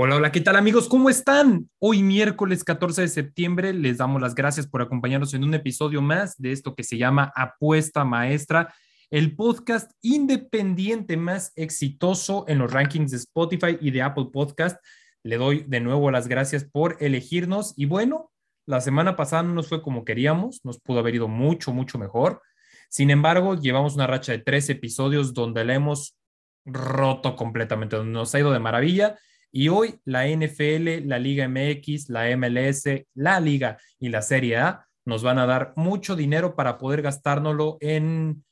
Hola, hola, ¿qué tal amigos? ¿Cómo están? Hoy miércoles 14 de septiembre les damos las gracias por acompañarnos en un episodio más de esto que se llama Apuesta Maestra, el podcast independiente más exitoso en los rankings de Spotify y de Apple Podcast. Le doy de nuevo las gracias por elegirnos y bueno, la semana pasada no nos fue como queríamos, nos pudo haber ido mucho, mucho mejor. Sin embargo, llevamos una racha de tres episodios donde la hemos roto completamente, donde nos ha ido de maravilla y hoy la NFL, la Liga MX, la MLS, la Liga y la Serie A nos van a dar mucho dinero para poder gastárnoslo en,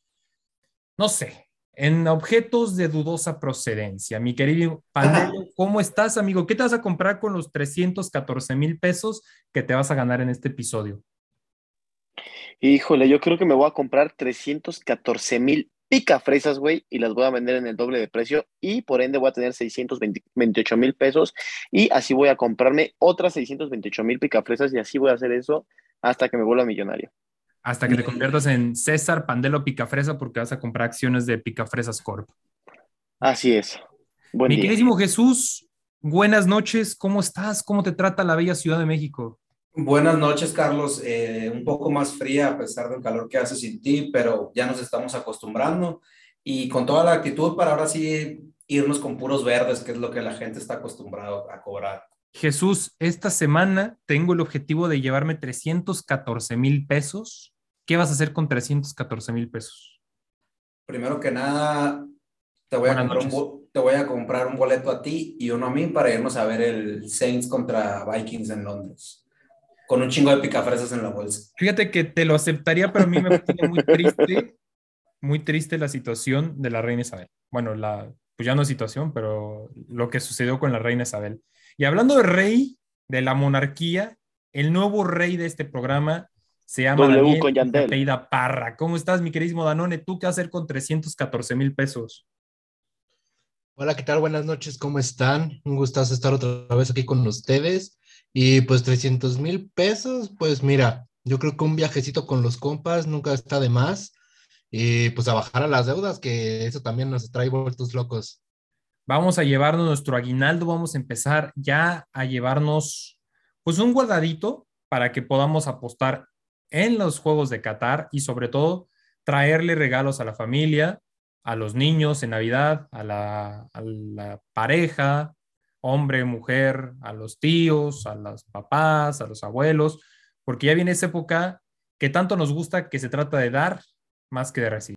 no sé, en objetos de dudosa procedencia. Mi querido Pandelo, ¿cómo estás, amigo? ¿Qué te vas a comprar con los 314 mil pesos que te vas a ganar en este episodio? Híjole, yo creo que me voy a comprar 314 mil pica fresas, güey, y las voy a vender en el doble de precio y por ende voy a tener 628 mil pesos y así voy a comprarme otras 628 mil pica fresas y así voy a hacer eso hasta que me vuelva millonario. Hasta que te conviertas en César Pandelo Picafresa porque vas a comprar acciones de Picafresas Corp. Así es. Buen Mi queridísimo Jesús, buenas noches, ¿cómo estás? ¿Cómo te trata la bella Ciudad de México? Buenas noches, Carlos. Eh, un poco más fría a pesar del calor que hace sin ti, pero ya nos estamos acostumbrando y con toda la actitud para ahora sí irnos con puros verdes, que es lo que la gente está acostumbrado a cobrar. Jesús, esta semana tengo el objetivo de llevarme 314 mil pesos. ¿Qué vas a hacer con 314 mil pesos? Primero que nada, te voy, a comprar un, te voy a comprar un boleto a ti y uno a mí para irnos a ver el Saints contra Vikings en Londres con un chingo de picafresas en la bolsa. Fíjate que te lo aceptaría, pero a mí me parece muy triste, muy triste la situación de la reina Isabel. Bueno, la, pues ya no situación, pero lo que sucedió con la reina Isabel. Y hablando de rey, de la monarquía, el nuevo rey de este programa se llama Daniel Parra. ¿Cómo estás, mi queridísimo Danone? ¿Tú qué hacer con 314 mil pesos? Hola, ¿qué tal? Buenas noches, ¿cómo están? Un gustazo estar otra vez aquí con ustedes. Y pues 300 mil pesos, pues mira, yo creo que un viajecito con los compas nunca está de más. Y pues a bajar a las deudas, que eso también nos trae vueltos locos. Vamos a llevarnos nuestro aguinaldo, vamos a empezar ya a llevarnos pues un guardadito para que podamos apostar en los Juegos de Qatar y sobre todo traerle regalos a la familia, a los niños en Navidad, a la pareja, hombre, mujer, a los tíos, a los papás, a los abuelos, porque ya viene esa época que tanto nos gusta que se trata de dar más que de recibir.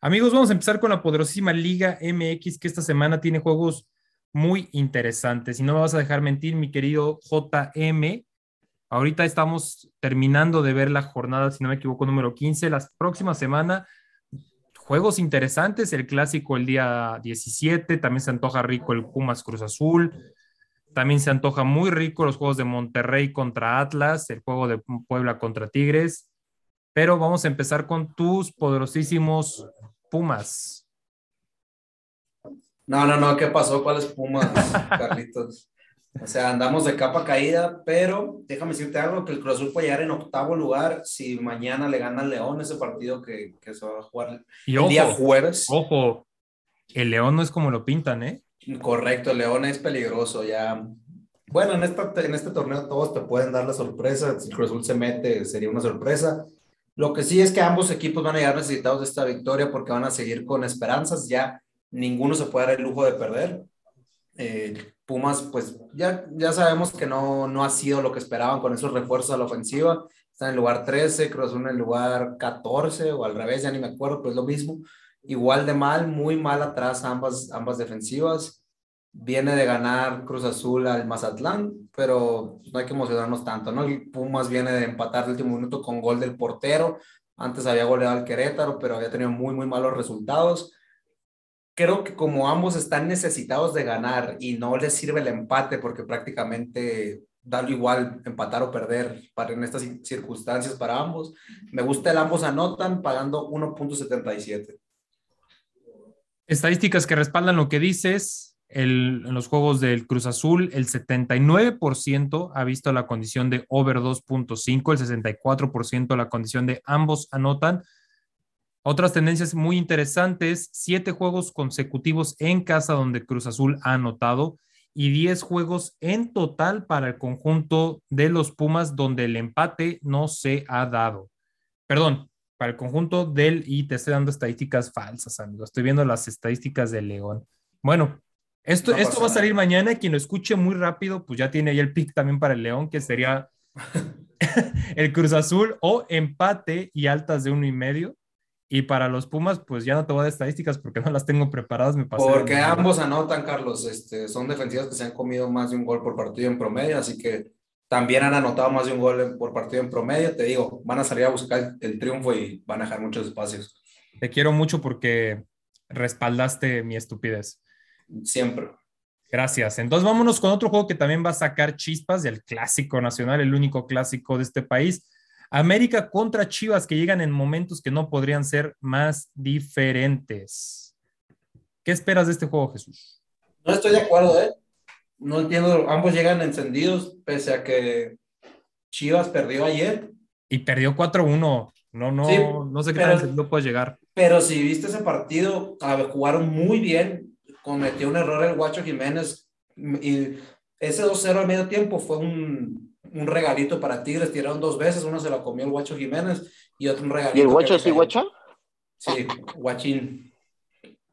Amigos, vamos a empezar con la poderosísima Liga MX que esta semana tiene juegos muy interesante. Si no me vas a dejar mentir, mi querido JM, ahorita estamos terminando de ver la jornada, si no me equivoco, número 15. La próxima semana, juegos interesantes, el clásico el día 17, también se antoja rico el Pumas Cruz Azul, también se antoja muy rico los juegos de Monterrey contra Atlas, el juego de Puebla contra Tigres, pero vamos a empezar con tus poderosísimos Pumas. No, no, no, ¿qué pasó? ¿Cuáles Pumas, Carlitos? O sea, andamos de capa caída, pero déjame decirte algo, que el Cruz Azul puede llegar en octavo lugar si mañana le gana al León ese partido que, que se va a jugar el día jueves. Ojo, el León no es como lo pintan, ¿eh? Correcto, el León es peligroso ya. Bueno, en, esta, en este torneo todos te pueden dar la sorpresa, si el Cruz Azul se mete sería una sorpresa. Lo que sí es que ambos equipos van a llegar necesitados de esta victoria porque van a seguir con esperanzas ya ninguno se puede dar el lujo de perder. Eh, Pumas, pues ya, ya sabemos que no, no ha sido lo que esperaban con esos refuerzos a la ofensiva. Está en el lugar 13, Cruz Azul en el lugar 14 o al revés, ya ni me acuerdo, pero es lo mismo. Igual de mal, muy mal atrás ambas, ambas defensivas. Viene de ganar Cruz Azul al Mazatlán, pero no hay que emocionarnos tanto, ¿no? El Pumas viene de empatar el último minuto con gol del portero. Antes había goleado al Querétaro, pero había tenido muy, muy malos resultados creo que como ambos están necesitados de ganar y no les sirve el empate porque prácticamente da igual empatar o perder para en estas circunstancias para ambos. Me gusta el ambos anotan pagando 1.77. Estadísticas que respaldan lo que dices. El, en los juegos del Cruz Azul, el 79% ha visto la condición de over 2.5, el 64% la condición de ambos anotan. Otras tendencias muy interesantes, siete juegos consecutivos en casa donde Cruz Azul ha anotado y 10 juegos en total para el conjunto de los Pumas donde el empate no se ha dado. Perdón, para el conjunto del, y te estoy dando estadísticas falsas, amigo. Estoy viendo las estadísticas del León. Bueno, esto, esto va a salir mañana. Quien lo escuche muy rápido, pues ya tiene ahí el pick también para el León, que sería el Cruz Azul o empate y altas de uno y medio. Y para los Pumas, pues ya no te voy a dar estadísticas porque no las tengo preparadas. Me porque ambos anotan, Carlos. Este, son defensivas que se han comido más de un gol por partido en promedio, así que también han anotado más de un gol por partido en promedio. Te digo, van a salir a buscar el triunfo y van a dejar muchos espacios. Te quiero mucho porque respaldaste mi estupidez. Siempre. Gracias. Entonces vámonos con otro juego que también va a sacar chispas del clásico nacional, el único clásico de este país. América contra Chivas que llegan en momentos que no podrían ser más diferentes. ¿Qué esperas de este juego, Jesús? No estoy de acuerdo, ¿eh? No entiendo, ambos llegan encendidos, pese a que Chivas perdió ayer. Y perdió 4-1. No, no, no sé qué tan encendido puede llegar. Pero si viste ese partido, jugaron muy bien. Cometió un error el Guacho Jiménez. Y ese 2-0 al medio tiempo fue un, un regalito para Tigres, tiraron dos veces, uno se lo comió el Guacho Jiménez y otro un regalito. ¿Y el Guacho sí, Guacho? Sí, Guachín.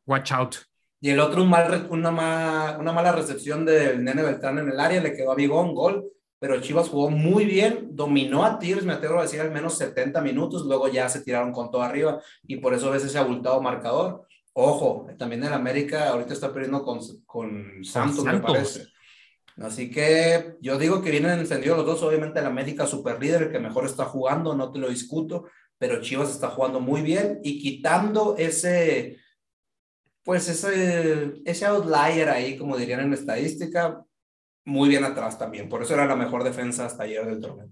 Watch out. Y el otro, un mal, una, una mala recepción del Nene Beltrán en el área, le quedó a Bigón, gol, pero Chivas jugó muy bien, dominó a Tigres, me atrevo a decir, al menos 70 minutos, luego ya se tiraron con todo arriba y por eso ves ese abultado marcador. Ojo, también el América ahorita está perdiendo con, con Santos, me parece. Así que yo digo que vienen encendidos los dos. Obviamente la América super líder, que mejor está jugando, no te lo discuto, pero Chivas está jugando muy bien y quitando ese, pues ese, ese outlier ahí, como dirían en estadística, muy bien atrás también. Por eso era la mejor defensa hasta ayer del torneo.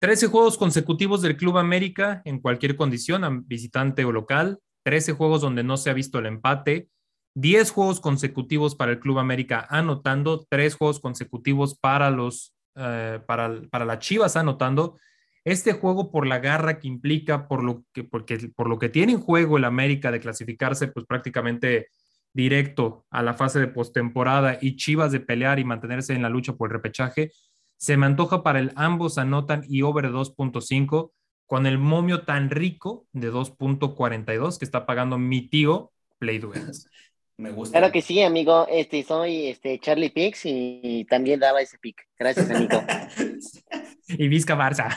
13 juegos consecutivos del Club América en cualquier condición, visitante o local. 13 juegos donde no se ha visto el empate. 10 juegos consecutivos para el Club América anotando, 3 juegos consecutivos para los eh, para, para las Chivas anotando. Este juego por la garra que implica, por lo que, porque, por lo que tiene en juego el América de clasificarse, pues prácticamente directo a la fase de postemporada y Chivas de pelear y mantenerse en la lucha por el repechaje, se me antoja para el ambos anotan y over 2.5 con el momio tan rico de 2.42 que está pagando mi tío Play Me gusta. Claro que sí, amigo. Este, soy este, Charlie Pix y, también daba ese pick. Gracias, amigo. y Vizca Barça.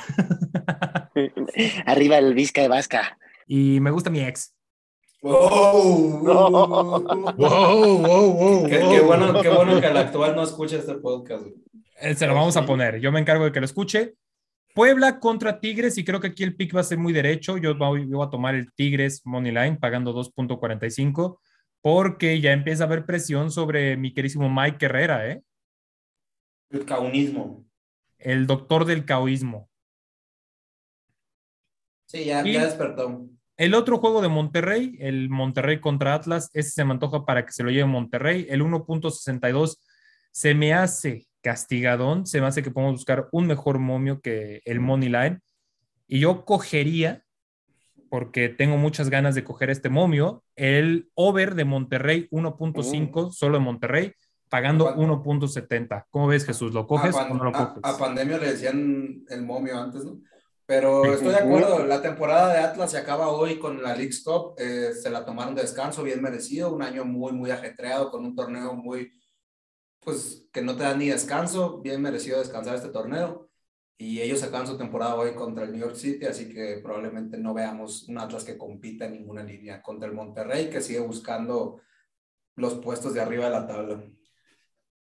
Arriba el Vizca de Vasca. Y me gusta mi ex. Wow, wow, wow, qué, bueno, qué bueno que el actual no escuche este podcast. Eh, se lo vamos a poner. Yo me encargo de que lo escuche. Puebla contra Tigres y creo que aquí el pick va a ser muy derecho. Yo voy, voy a tomar el Tigres Money Line pagando 2.45 porque ya empieza a haber presión sobre mi querísimo Mike Herrera, ¿eh? El caunismo. El doctor del caoísmo. Sí, ya, ya despertó. El otro juego de Monterrey, el Monterrey contra Atlas, ese se me antoja para que se lo lleve Monterrey. El 1.62 se me hace castigadón, se me hace que podemos buscar un mejor momio que el Money Line. Y yo cogería porque tengo muchas ganas de coger este momio. El over de Monterrey 1.5, solo en Monterrey, pagando 1.70. ¿Cómo ves, Jesús? ¿Lo coges o no lo coges? A, Pandemia le decían el momio antes, ¿no? Pero estoy de acuerdo, la temporada de Atlas se acaba hoy con la League Cup, eh, se la tomaron de descanso, bien merecido, un año muy, muy ajetreado, con un torneo muy, pues, que no te da ni descanso, bien merecido descansar este torneo y ellos acaban su temporada hoy contra el New York City, así que probablemente no veamos un Atlas que compita en ninguna línea contra el Monterrey, que sigue buscando los puestos de arriba de la tabla.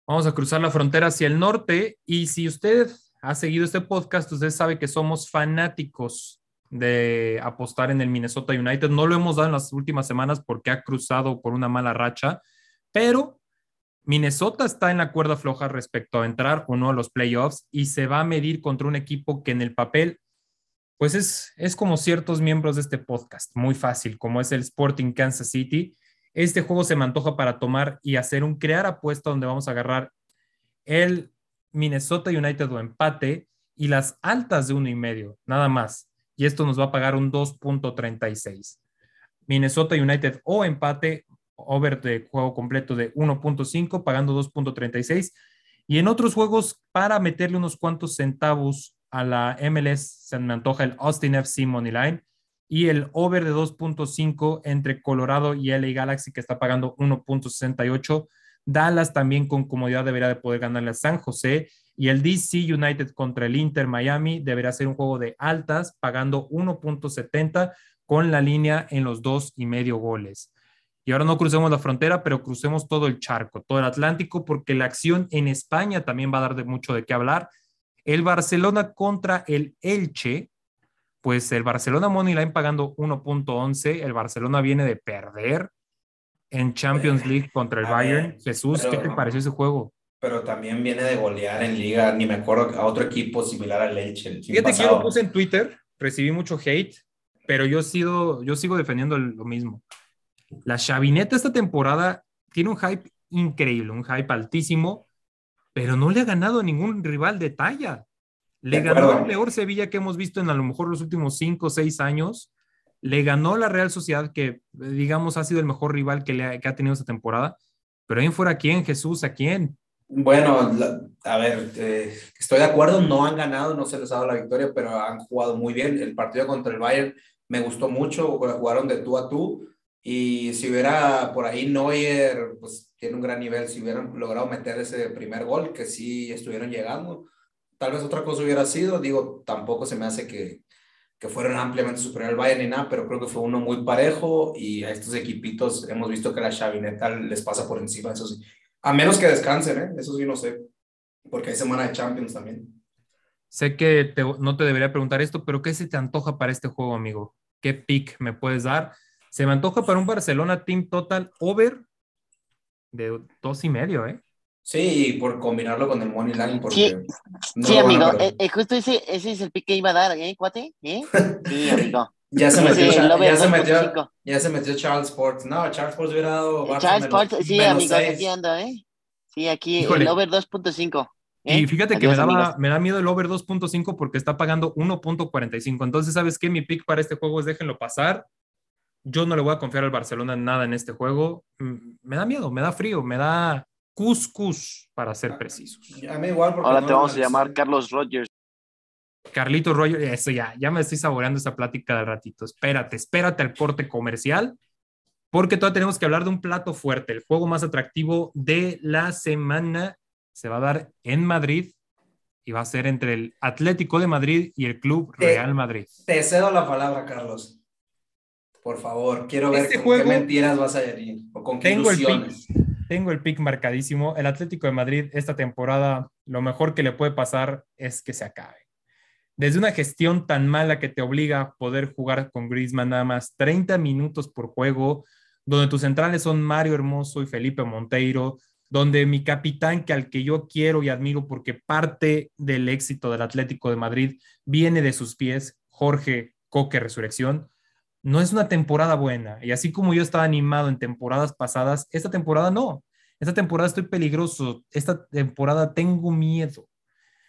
Vamos a cruzar la frontera hacia el norte y si usted ha seguido este podcast, usted sabe que somos fanáticos de apostar en el Minnesota United. No lo hemos dado en las últimas semanas porque ha cruzado por una mala racha, pero Minnesota está en la cuerda floja respecto a entrar o no a los playoffs y se va a medir contra un equipo que en el papel, pues es, es como ciertos miembros de este podcast, muy fácil, como es el Sporting Kansas City. Este juego se me antoja para tomar y hacer un crear apuesta donde vamos a agarrar el Minnesota United o empate y las altas de uno y medio, nada más. Y esto nos va a pagar un 2.36. Minnesota United o empate, over de juego completo de 1.5, pagando 2.36. Y en otros juegos, para meterle unos cuantos centavos a la MLS, se me antoja el Austin FC Money Line y el over de 2.5 entre Colorado y LA Galaxy, que está pagando 1.68. Dallas también con comodidad debería de poder ganarle a San José. Y el DC United contra el Inter Miami deberá ser un juego de altas, pagando 1.70 con la línea en los dos y medio goles. Y ahora no crucemos la frontera, pero crucemos todo el charco, todo el Atlántico, porque la acción en España también va a dar de mucho de qué hablar. El Barcelona contra el Elche, pues el Barcelona Moneyline pagando 1.11, el Barcelona viene de perder en Champions League contra el Bayern. Jesús, ¿qué te pareció ese juego? Pero también viene de golear en liga, ni me acuerdo a otro equipo similar al Elche. Fíjate que yo lo puse en Twitter, recibí mucho hate, pero yo sigo, yo sigo defendiendo lo mismo. La chavineta esta temporada tiene un hype increíble, un hype altísimo, pero no le ha ganado a ningún rival de talla. Le ganó el peor Sevilla que hemos visto en a lo mejor los últimos cinco o seis años. Le ganó la Real Sociedad, que digamos ha sido el mejor rival que, le ha, que ha tenido esta temporada. Pero ahí fuera, ¿quién, Jesús? ¿A quién? Bueno, a ver, eh, estoy de acuerdo, no han ganado, no se les ha dado la victoria, pero han jugado muy bien. El partido contra el Bayern me gustó mucho, jugaron de tú a tú. Y si hubiera por ahí Neuer, pues tiene un gran nivel, si hubieran logrado meter ese primer gol, que sí estuvieron llegando, tal vez otra cosa hubiera sido, digo, tampoco se me hace que, que fueron ampliamente superior al Bayern ni nada, pero creo que fue uno muy parejo y a estos equipitos hemos visto que la chavineta les pasa por encima, eso sí. A menos que descansen, ¿eh? eso sí no sé, porque hay semana de Champions también. Sé que no te debería preguntar esto, pero ¿qué se te antoja para este juego, amigo? ¿Qué pick me puedes dar? Se me antoja para un Barcelona Team Total over de dos y medio, ¿eh? Sí, por combinarlo con el Money Line. Porque sí, amigo, eh, eh, justo ese, ese es el pick que iba a dar, ¿eh, cuate? ¿Eh? Sí, amigo. Ya se, metió, ya, se metió, ya se metió Charles Sports. No, Charles Sports hubiera dado. Charles Sports, sí, amigo, aquí ando, ¿eh? Sí, aquí el over 2.5. ¿eh? Y fíjate que me, daba, me da miedo el over 2.5 porque está pagando 1.45. Entonces, ¿sabes qué? Mi pick para este juego es déjenlo pasar. Yo no le voy a confiar al Barcelona en nada en este juego. Mm, me da miedo, me da frío, me da cuscus, para ser precisos. Ahora te vamos a llamar Carlos Rogers. Carlito Rogers, eso ya, ya me estoy saboreando esa plática de ratito. Espérate, espérate al corte comercial, porque todavía tenemos que hablar de un plato fuerte. El juego más atractivo de la semana se va a dar en Madrid y va a ser entre el Atlético de Madrid y el Club Real Madrid. Te cedo la palabra, Carlos. Por favor, quiero ver este con qué mentiras vas a ir o con qué ilusiones. Tengo el pick marcadísimo. El Atlético de Madrid esta temporada, lo mejor que le puede pasar es que se acabe. Desde una gestión tan mala que te obliga a poder jugar con Griezmann nada más 30 minutos por juego, donde tus centrales son Mario Hermoso y Felipe Monteiro, donde mi capitán, que al que yo quiero y admiro porque parte del éxito del Atlético de Madrid viene de sus pies, Jorge Coque Resurrección, no es una temporada buena. Y así como yo estaba animado en temporadas pasadas, esta temporada no. Esta temporada estoy peligroso. Esta temporada tengo miedo.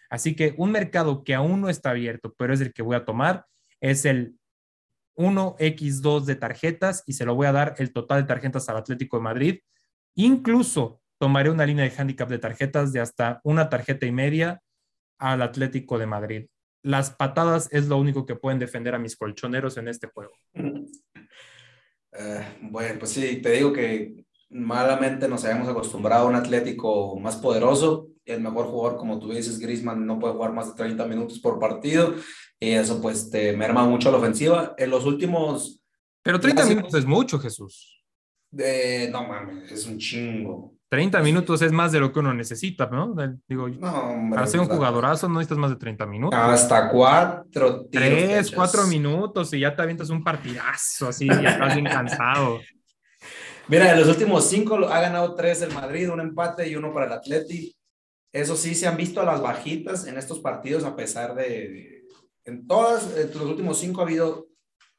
Así que un mercado que aún no está abierto, pero es el que voy a tomar, es el 1x2 de tarjetas y se lo voy a dar el total de tarjetas al Atlético de Madrid. Incluso tomaré una línea de handicap de tarjetas de hasta una tarjeta y media al Atlético de Madrid las patadas es lo único que pueden defender a mis colchoneros en este juego. Eh, bueno, pues sí, te digo que malamente nos habíamos acostumbrado a un Atlético más poderoso. El mejor jugador, como tú dices, Griezmann no puede jugar más de 30 minutos por partido y eso pues te merma mucho la ofensiva. En los últimos... Pero 30 minutos es mucho, Jesús. De, no mames, es un chingo. 30 minutos es más de lo que uno necesita, ¿no? Digo, para ser un jugadorazo no necesitas más de 30 minutos. Hasta cuatro. Tres, cuatro minutos y ya te avientas un partidazo, así, ya estás bien cansado. Mira, en los últimos cinco ha ganado tres el Madrid, un empate y uno para el Atleti. Eso sí, se han visto a las bajitas en estos partidos, a pesar de. En todas, en los últimos cinco ha habido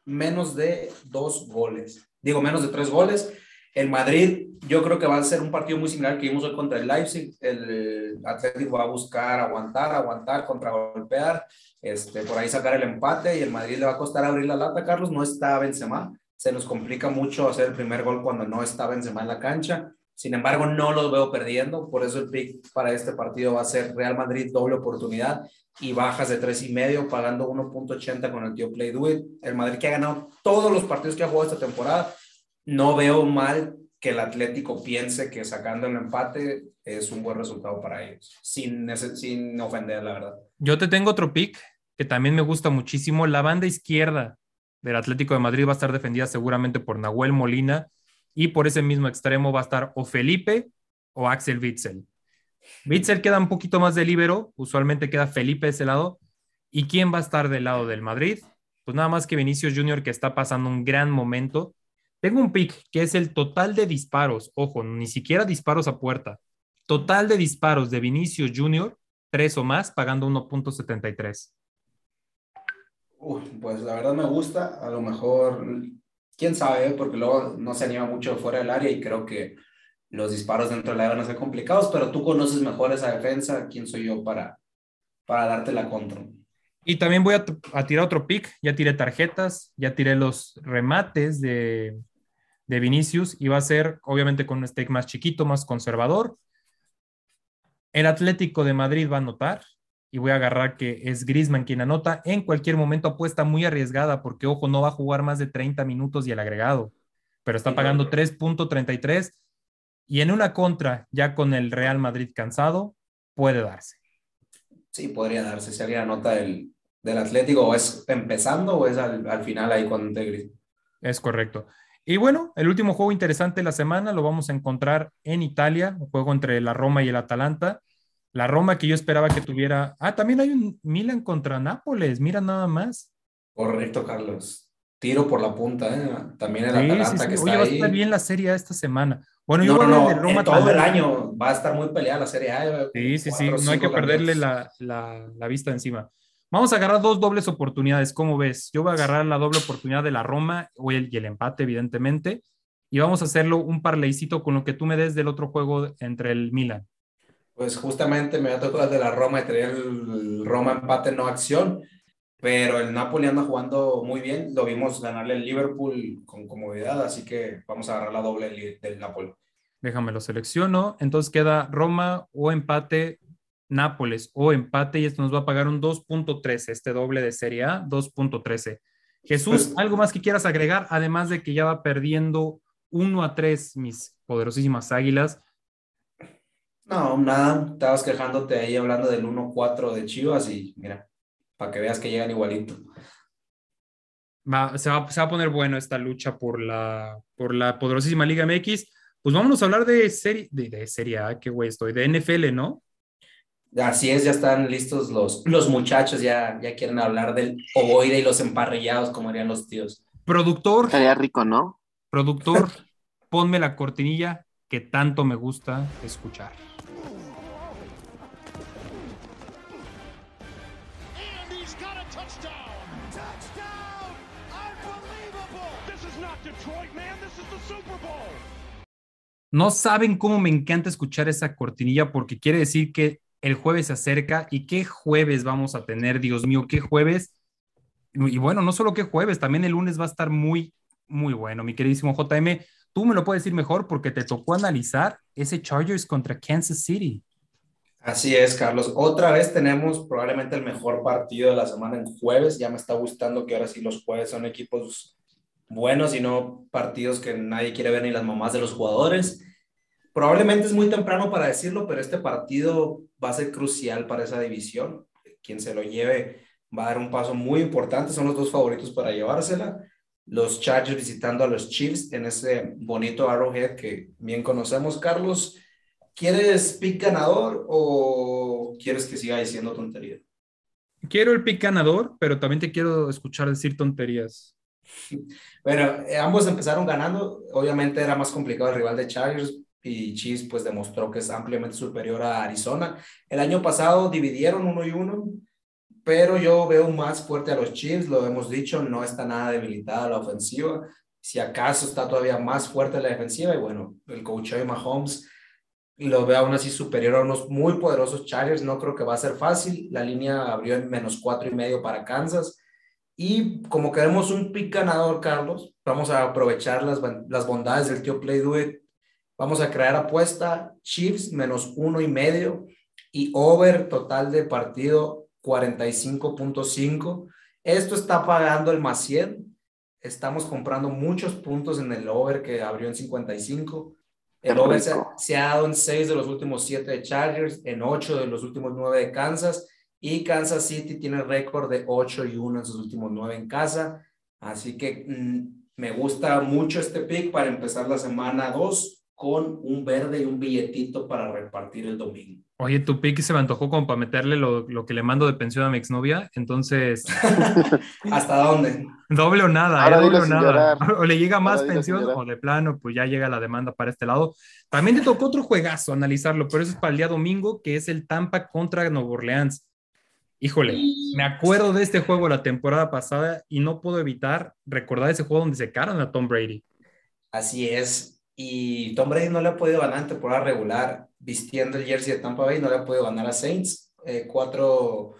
menos de dos goles. Digo, menos de tres goles El Madrid, yo creo que va a ser un partido muy similar que vimos hoy contra el Leipzig. El Atlético va a buscar aguantar, aguantar, contragolpear, este, por ahí sacar el empate y el Madrid le va a costar abrir la lata, Carlos. No está Benzema. Se nos complica mucho hacer el primer gol cuando no está Benzema en la cancha. Sin embargo, no los veo perdiendo. Por eso el pick para este partido va a ser Real Madrid doble oportunidad y bajas de tres y medio pagando 1.80 con el tío Play Do. El Madrid que ha ganado todos los partidos que ha jugado esta temporada no veo mal que el Atlético piense que sacando el empate es un buen resultado para ellos, sin, ofender, la verdad. Yo te tengo otro pick que también me gusta muchísimo. La banda izquierda del Atlético de Madrid va a estar defendida seguramente por Nahuel Molina y por ese mismo extremo va a estar o Felipe o Axel Witzel. Witzel queda un poquito más de libero, usualmente queda Felipe de ese lado. ¿Y quién va a estar del lado del Madrid? Pues nada más que Vinicius Junior que está pasando un gran momento tengo un pick que es el total de disparos, ojo, ni siquiera disparos a puerta. Total de disparos de Vinicius Junior, tres o más, pagando 1.73. Pues la verdad me gusta, a lo mejor, quién sabe, porque luego no se anima mucho fuera del área y creo que los disparos dentro del área van a ser complicados, pero tú conoces mejor esa defensa, ¿quién soy yo para, para darte la contra? Y también voy a, a, tirar otro pick. Ya tiré tarjetas, ya tiré los remates de, de Vinicius y va a ser obviamente con un stake más chiquito, más conservador. El Atlético de Madrid va a anotar y voy a agarrar que es Griezmann quien anota. En cualquier momento apuesta muy arriesgada porque, ojo, no va a jugar más de 30 minutos y el agregado, pero está pagando 3.33 y en una contra ya con el Real Madrid cansado puede darse. Sí, podría darse si alguien anota del, del Atlético o es empezando o es al, al final ahí con Griezmann. Es correcto. Y bueno, el último juego interesante de la semana lo vamos a encontrar en Italia, un juego entre la Roma y el Atalanta. La Roma que yo esperaba que tuviera. Ah, también hay un Milan contra Nápoles, mira nada más. Correcto, Carlos. Tiro por la punta, ¿eh? También el Atalanta que está Oye, va a estar bien la serie esta semana. Bueno, yo no, de Roma todo el año va a estar muy peleada la serie A. Sí, sí, sí, no hay que perderle la, la, la vista encima. Vamos a agarrar dos dobles oportunidades, ¿cómo ves? Yo voy a agarrar la doble oportunidad de la Roma y el, empate, evidentemente, y vamos a hacerlo un parleycito con lo que tú me des del otro juego entre el Milan. Pues justamente me ha tocado el de la Roma y traía el Roma empate no acción, pero el Napoli anda jugando muy bien, lo vimos ganarle el Liverpool con comodidad, así que vamos a agarrar la doble del Napoli. Déjame lo selecciono, entonces queda Roma o empate Nápoles o empate y esto nos va a pagar un 2.13, este doble de Serie A, 2.13. Jesús, ¿algo más que quieras agregar? Además de que ya va perdiendo 1 a 3 mis poderosísimas águilas. No, nada, estabas quejándote ahí hablando del 1-4 de Chivas y mira, para que veas que llegan igualito. Va, se, va, a poner bueno esta lucha por la, por la poderosísima Liga MX. Pues vámonos a hablar de serie, de, de Serie A, qué güey estoy, de NFL, ¿no? Así es, ya están listos los, los muchachos, ya, ya quieren hablar del ovoide y los emparrillados, como dirían los tíos. Productor. Estaría rico, ¿no? Productor, ponme la cortinilla que tanto me gusta escuchar. No saben cómo me encanta escuchar esa cortinilla porque quiere decir que el jueves se acerca y qué jueves vamos a tener, Dios mío, qué jueves. Y bueno, no solo qué jueves, también el lunes va a estar muy, muy bueno, mi queridísimo JM. Tú me lo puedes decir mejor porque te tocó analizar ese Chargers contra Kansas City. Así es, Carlos. Otra vez tenemos probablemente el mejor partido de la semana en jueves. Ya me está gustando que ahora sí los jueves son equipos buenos y no partidos que nadie quiere ver ni las mamás de los jugadores. Probablemente es muy temprano para decirlo, pero este partido va a ser crucial para esa división. Quien se lo lleve va a dar un paso muy importante. Son los dos favoritos para llevársela. Los Chargers visitando a los Chiefs en ese bonito Arrowhead que bien conocemos. Carlos, ¿quieres pick ganador o quieres que siga diciendo tonterías? Quiero el pick ganador, pero también te quiero escuchar decir tonterías. Bueno, eh, ambos empezaron ganando. Obviamente era más complicado el rival de Chargers, y Chiefs pues demostró que es ampliamente superior a Arizona. El año pasado dividieron uno y uno, pero yo veo más fuerte a los Chiefs, lo hemos dicho, no está nada debilitada la ofensiva. Si acaso está todavía más fuerte la defensiva y bueno, el coach de Mahomes lo veo aún así superior a unos muy poderosos Chargers. No creo que va a ser fácil. La línea abrió en menos cuatro y medio para Kansas. Y como queremos un pick ganador, Carlos, vamos a aprovechar las, las bondades del tío Play Do It. Vamos a crear apuesta Chiefs menos uno y medio y over total de partido 45.5. Esto está pagando el más 100. Estamos comprando muchos puntos en el over que abrió en 55. El over se, ha dado en 6 de los últimos 7 de Chargers, en 8 de los últimos 9 de Kansas. Y Kansas City tiene récord de 8 y 1 en sus últimos 9 en casa. Así que mm, me gusta mucho este pick para empezar la semana 2 con un verde y un billetito para repartir el domingo. Oye, tu pick se me antojó como para meterle lo, lo, que le mando de pensión a mi exnovia, entonces... ¿Hasta dónde? Doble o nada, ¿eh? doble o nada. O le llega más pensión o de plano, pues ya llega la demanda para este lado. También te tocó otro juegazo analizarlo, pero eso es para el día domingo, que es el Tampa contra Nueva Orleans. Híjole, me acuerdo de este juego la temporada pasada y no puedo evitar recordar ese juego donde se caran a Tom Brady. Así es, y Tom Brady no le ha podido ganar en temporada regular vistiendo el jersey de Tampa Bay, no le ha podido ganar a Saints. Eh, cuatro,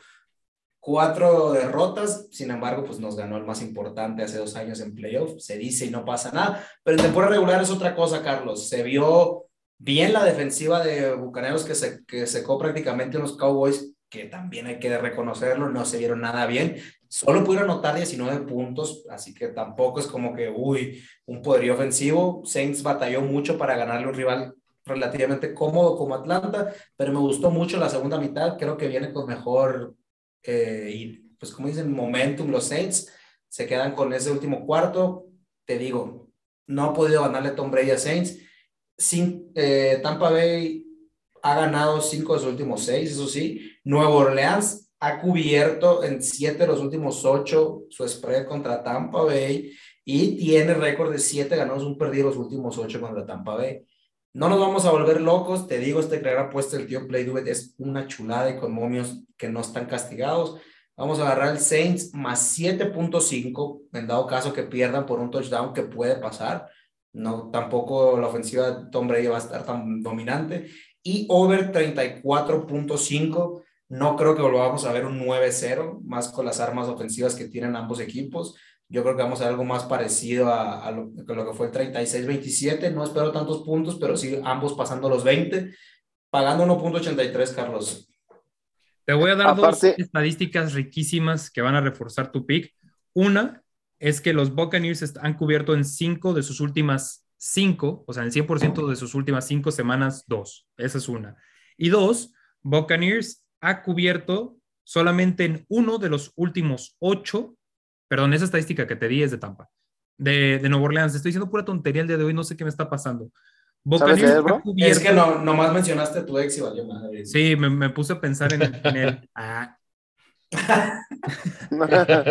cuatro derrotas, sin embargo, pues nos ganó el más importante hace dos años en playoff, se dice y no pasa nada, pero en temporada regular es otra cosa, Carlos. Se vio bien la defensiva de Bucaneros que se que secó prácticamente en los Cowboys, que también hay que reconocerlo, no se vieron nada bien. Solo pudieron anotar 19 puntos, así que tampoco es como que, uy, un poderío ofensivo. Saints batalló mucho para ganarle un rival relativamente cómodo como Atlanta, pero me gustó mucho la segunda mitad. Creo que viene con mejor, eh, y pues como dicen, momentum los Saints. Se quedan con ese último cuarto. Te digo, no ha podido ganarle Tom Brady a Saints. Sin, eh, Tampa Bay ha ganado cinco de sus últimos seis, eso sí. Nueva Orleans ha cubierto en siete de los últimos ocho su spread contra Tampa Bay y tiene récord de siete ganados, un perdido los últimos ocho contra Tampa Bay. No nos vamos a volver locos, te digo, este crear apuesta del tío Play es una chulada y con momios que no están castigados. Vamos a agarrar el Saints más 7.5, en dado caso que pierdan por un touchdown que puede pasar. No, tampoco la ofensiva de Tom Brady va a estar tan dominante. Y over 34.5 no creo que volvamos a ver un 9-0, más con las armas ofensivas que tienen ambos equipos. Yo creo que vamos a ver algo más parecido a, lo, que fue el 36-27. No espero tantos puntos, pero sí ambos pasando los 20, pagando 1.83, Carlos. Te voy a dar dos estadísticas riquísimas que van a reforzar tu pick. Una es que los Buccaneers han cubierto en cinco de sus últimas cinco, o sea, en 100% de sus últimas cinco semanas, dos. Esa es una. Y dos, Buccaneers ha cubierto solamente en uno de los últimos ocho, perdón, esa estadística que te di es de Tampa, de, de Nueva Orleans. Estoy diciendo pura tontería el día de hoy, no sé qué me está pasando. es, que no, nomás mencionaste tu ex y valió madre. Sí, me, me, puse a pensar en, el. En el ah.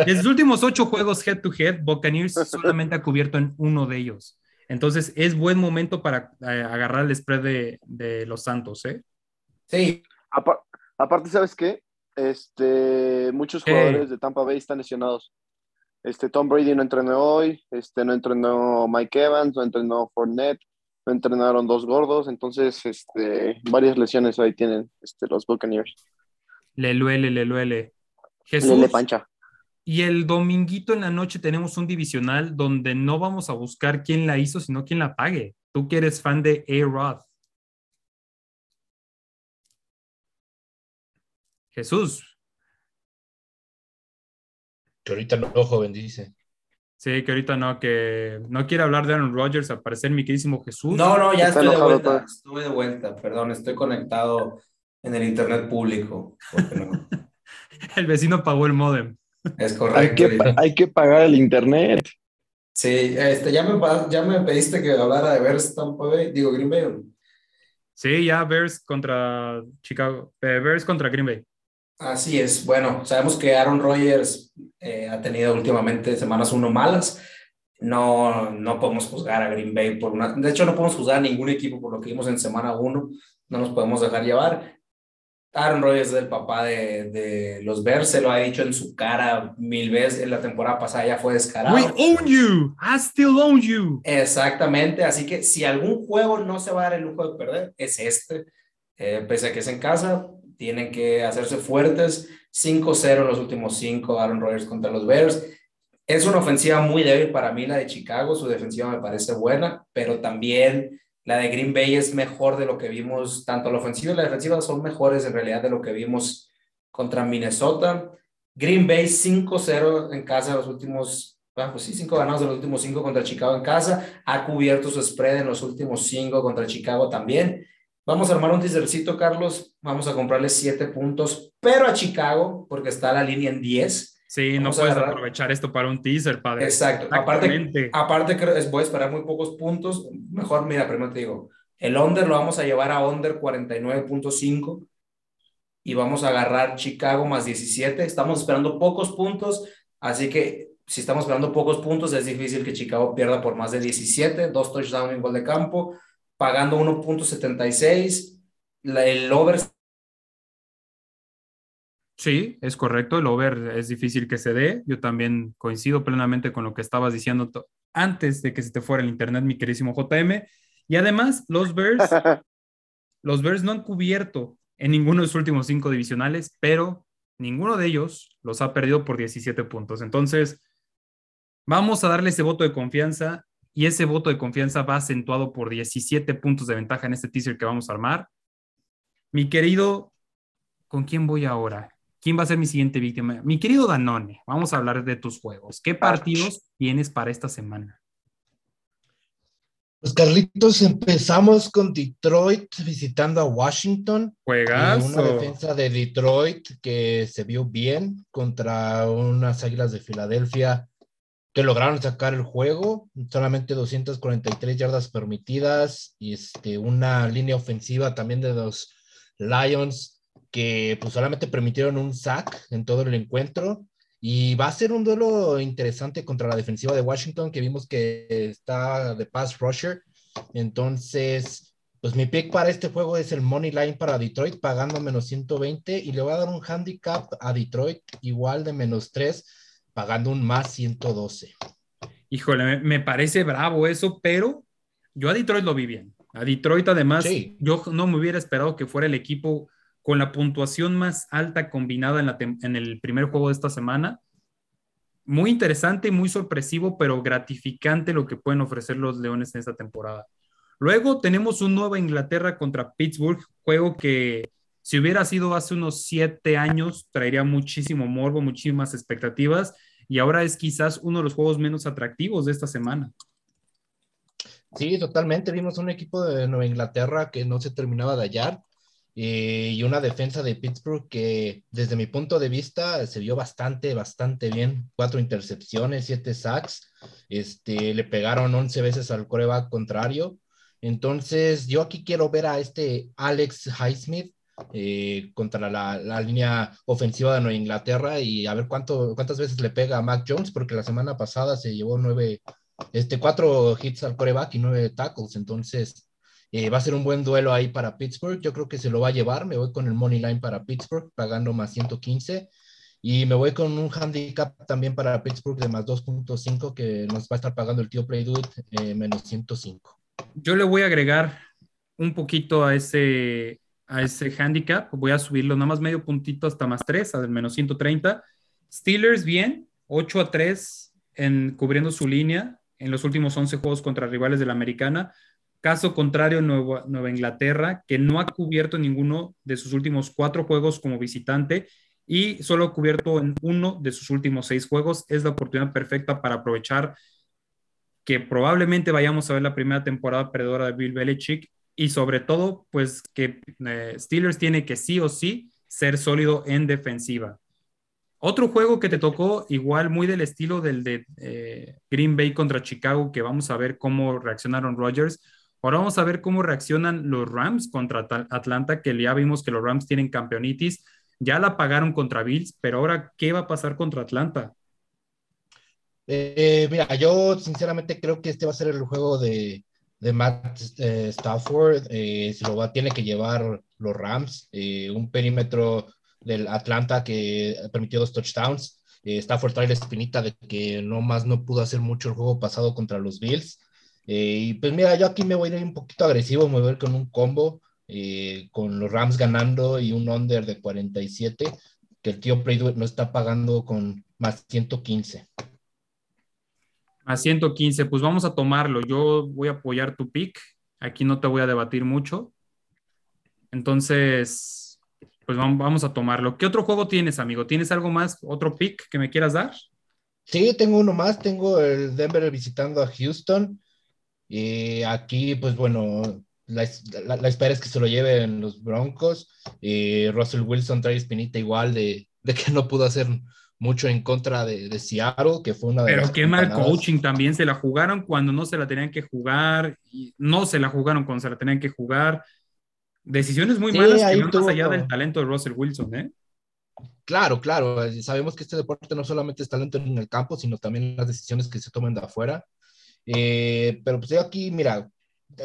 en sus últimos ocho juegos head to head, Buccaneers solamente ha cubierto en uno de ellos. Entonces es buen momento para eh, agarrar el spread de, de, los Santos, ¿eh? Sí. Aparte, ¿sabes qué? Este, muchos jugadores de Tampa Bay están lesionados. Este, Tom Brady no entrenó hoy, este, no entrenó Mike Evans, no entrenó Fournette, no entrenaron dos gordos, entonces, este, varias lesiones ahí tienen este, los Buccaneers. Le duele, le duele. Jesús. Le, pancha. Y el dominguito en la noche tenemos un divisional donde no vamos a buscar quién la hizo, sino quién la pague. Tú que eres fan de A-Rod. Jesús. Que ahorita no, joven, dice. Sí, que ahorita no, que no quiere hablar de Aaron Rodgers, al parecer mi queridísimo Jesús. No, no, ya estoy de vuelta, estuve de vuelta, perdón, estoy conectado en el internet público. el vecino pagó el modem. Es correcto. Hay que, pagar el internet. Sí, este, ya, me, ya me pediste que hablara de Bears Tampa Bay, digo Green Bay. Sí, ya Bears contra Chicago, eh, Bears contra Green Bay. Así es. Bueno, sabemos que Aaron Rodgers eh, ha tenido últimamente semanas uno malas. No, no podemos juzgar a Green Bay por una. De hecho, no podemos juzgar a ningún equipo por lo que vimos en semana uno. No nos podemos dejar llevar. Aaron Rodgers es el papá de, de, los Bears, se lo ha dicho en su cara mil veces, en la temporada pasada ya fue descarado. We own you, I still own you. Exactamente, así que si algún juego no se va a dar el lujo de perder, es este. Eh, pese a que es en casa, tienen que hacerse fuertes. 5-0 en los últimos 5 Aaron Rodgers contra los Bears. Es una ofensiva muy débil para mí la de Chicago, su defensiva me parece buena, pero también la de Green Bay es mejor de lo que vimos, tanto la ofensiva y la defensiva son mejores en realidad de lo que vimos contra Minnesota. Green Bay 5-0 en casa los últimos, ah, pues sí, 5 ganados de los últimos 5 contra Chicago en casa. Ha cubierto su spread en los últimos 5 contra Chicago también. Vamos a armar un teasercito, Carlos. Vamos a comprarle 7 puntos, pero a Chicago, porque está la línea en 10. Sí, no puedes aprovechar esto para un teaser, padre. Exacto. Aparte, aparte voy a esperar muy pocos puntos. Mejor, mira, primero te digo, el under lo vamos a llevar a under 49.5 y vamos a agarrar Chicago más 17. Estamos esperando pocos puntos, así que si estamos esperando pocos puntos, es difícil que Chicago pierda por más de 17, dos touchdowns en gol de campo, pagando 1.76. El over Sí, es correcto. El over es difícil que se dé. Yo también coincido plenamente con lo que estabas diciendo antes de que se te fuera el internet, mi querísimo JM. Y además, los Bears, los Bears no han cubierto en ninguno de sus últimos cinco divisionales, pero ninguno de ellos los ha perdido por 17 puntos. Entonces, vamos a darle ese voto de confianza y ese voto de confianza va acentuado por 17 puntos de ventaja en este teaser que vamos a armar. Mi querido, ¿con quién voy ahora? ¿Quién va a ser mi siguiente víctima? Mi querido Danone, vamos a hablar de tus juegos. ¿Qué partidos tienes para esta semana? Pues Carlitos, empezamos con Detroit visitando a Washington. Juegazo. Una defensa de Detroit que se vio bien contra unas Águilas de Filadelfia que lograron sacar el juego. Solamente 243 yardas permitidas y este, una línea ofensiva también de los Lions que pues solamente permitieron un sack en todo el encuentro y va a ser un duelo interesante contra la defensiva de Washington que vimos que está de pass rusher. Entonces, pues mi pick para este juego es el money line para Detroit pagando menos 120 y le voy a dar un handicap a Detroit igual de menos 3 pagando un más 112. Híjole, me parece bravo eso, pero yo a Detroit lo vi bien. A Detroit además, yo no me hubiera esperado que fuera el equipo con la puntuación más alta combinada en, el primer juego de esta semana. Muy interesante, muy sorpresivo, pero gratificante lo que pueden ofrecer los Leones en esta temporada. Luego tenemos un Nueva Inglaterra contra Pittsburgh, juego que si hubiera sido hace unos siete años traería muchísimo morbo, muchísimas expectativas y ahora es quizás uno de los juegos menos atractivos de esta semana. Sí, totalmente. Vimos un equipo de Nueva Inglaterra que no se terminaba de hallar eh, y una defensa de Pittsburgh que desde mi punto de vista se vio bastante, bastante bien. Cuatro intercepciones, siete sacks, este, le pegaron 11 veces al coreback contrario. Entonces, yo aquí quiero ver a este Alex Highsmith eh, contra la, la, línea ofensiva de Nueva Inglaterra y a ver cuánto, cuántas veces le pega a Mac Jones, porque la semana pasada se llevó nueve, este, cuatro hits al coreback y nueve tackles. Entonces, eh, va a ser un buen duelo ahí para Pittsburgh. Yo creo que se lo va a llevar. Me voy con el money line para Pittsburgh, pagando más 115. Y me voy con un handicap también para Pittsburgh de más 2.5 que nos va a estar pagando el tío Playdude eh, menos 105. Yo le voy a agregar un poquito a ese, a ese handicap. Voy a subirlo nada más medio puntito hasta más 3, a menos 130. Steelers bien, 8 a 3 en, cubriendo su línea en los últimos 11 juegos contra rivales de la americana. Caso contrario, Nueva, Nueva, Inglaterra, que no ha cubierto ninguno de sus últimos cuatro juegos como visitante y solo ha cubierto en uno de sus últimos seis juegos, es la oportunidad perfecta para aprovechar que probablemente vayamos a ver la primera temporada perdedora de Bill Belichick y sobre todo, pues que eh, Steelers tiene que sí o sí ser sólido en defensiva. Otro juego que te tocó, igual muy del estilo del de eh, Green Bay contra Chicago, que vamos a ver cómo reaccionaron Rodgers Ahora vamos a ver cómo reaccionan los Rams contra Atlanta, que ya vimos que los Rams tienen campeonitis, ya la pagaron contra Bills, pero ahora, ¿qué va a pasar contra Atlanta? Eh, mira, yo sinceramente creo que este va a ser el juego de, Matt eh, Stafford, eh, se lo va, tiene que llevar los Rams, eh, un perímetro del Atlanta que permitió dos touchdowns. Eh, Stafford trae la espinita de que no más no pudo hacer mucho el juego pasado contra los Bills. Y pues mira, yo aquí me voy a ir un poquito agresivo, me voy a ir con un combo, con los Rams ganando y un under de 47, que el tío Playduet no está pagando con más 115. A 115, pues vamos a tomarlo. Yo voy a apoyar tu pick. Aquí no te voy a debatir mucho. Entonces, pues vamos, a tomarlo. ¿Qué otro juego tienes, amigo? ¿Tienes algo más, otro pick que me quieras dar? Sí, tengo uno más. Tengo el Denver visitando a Houston. Y aquí, pues bueno, la, la, la espera es que se lo lleven los Broncos. Y Russell Wilson trae espinita igual de, de que no pudo hacer mucho en contra de, de Seattle, que fue una de Pero las qué mal coaching también. Se la jugaron cuando no se la tenían que jugar. Y no se la jugaron cuando se la tenían que jugar. Decisiones muy Sí, malas que van más allá del talento de Russell Wilson, ¿eh? Claro, claro. eh, Sabemos que este deporte no solamente es talento en el campo, sino también las decisiones que se toman de afuera. Eh, pero pues yo aquí, mira,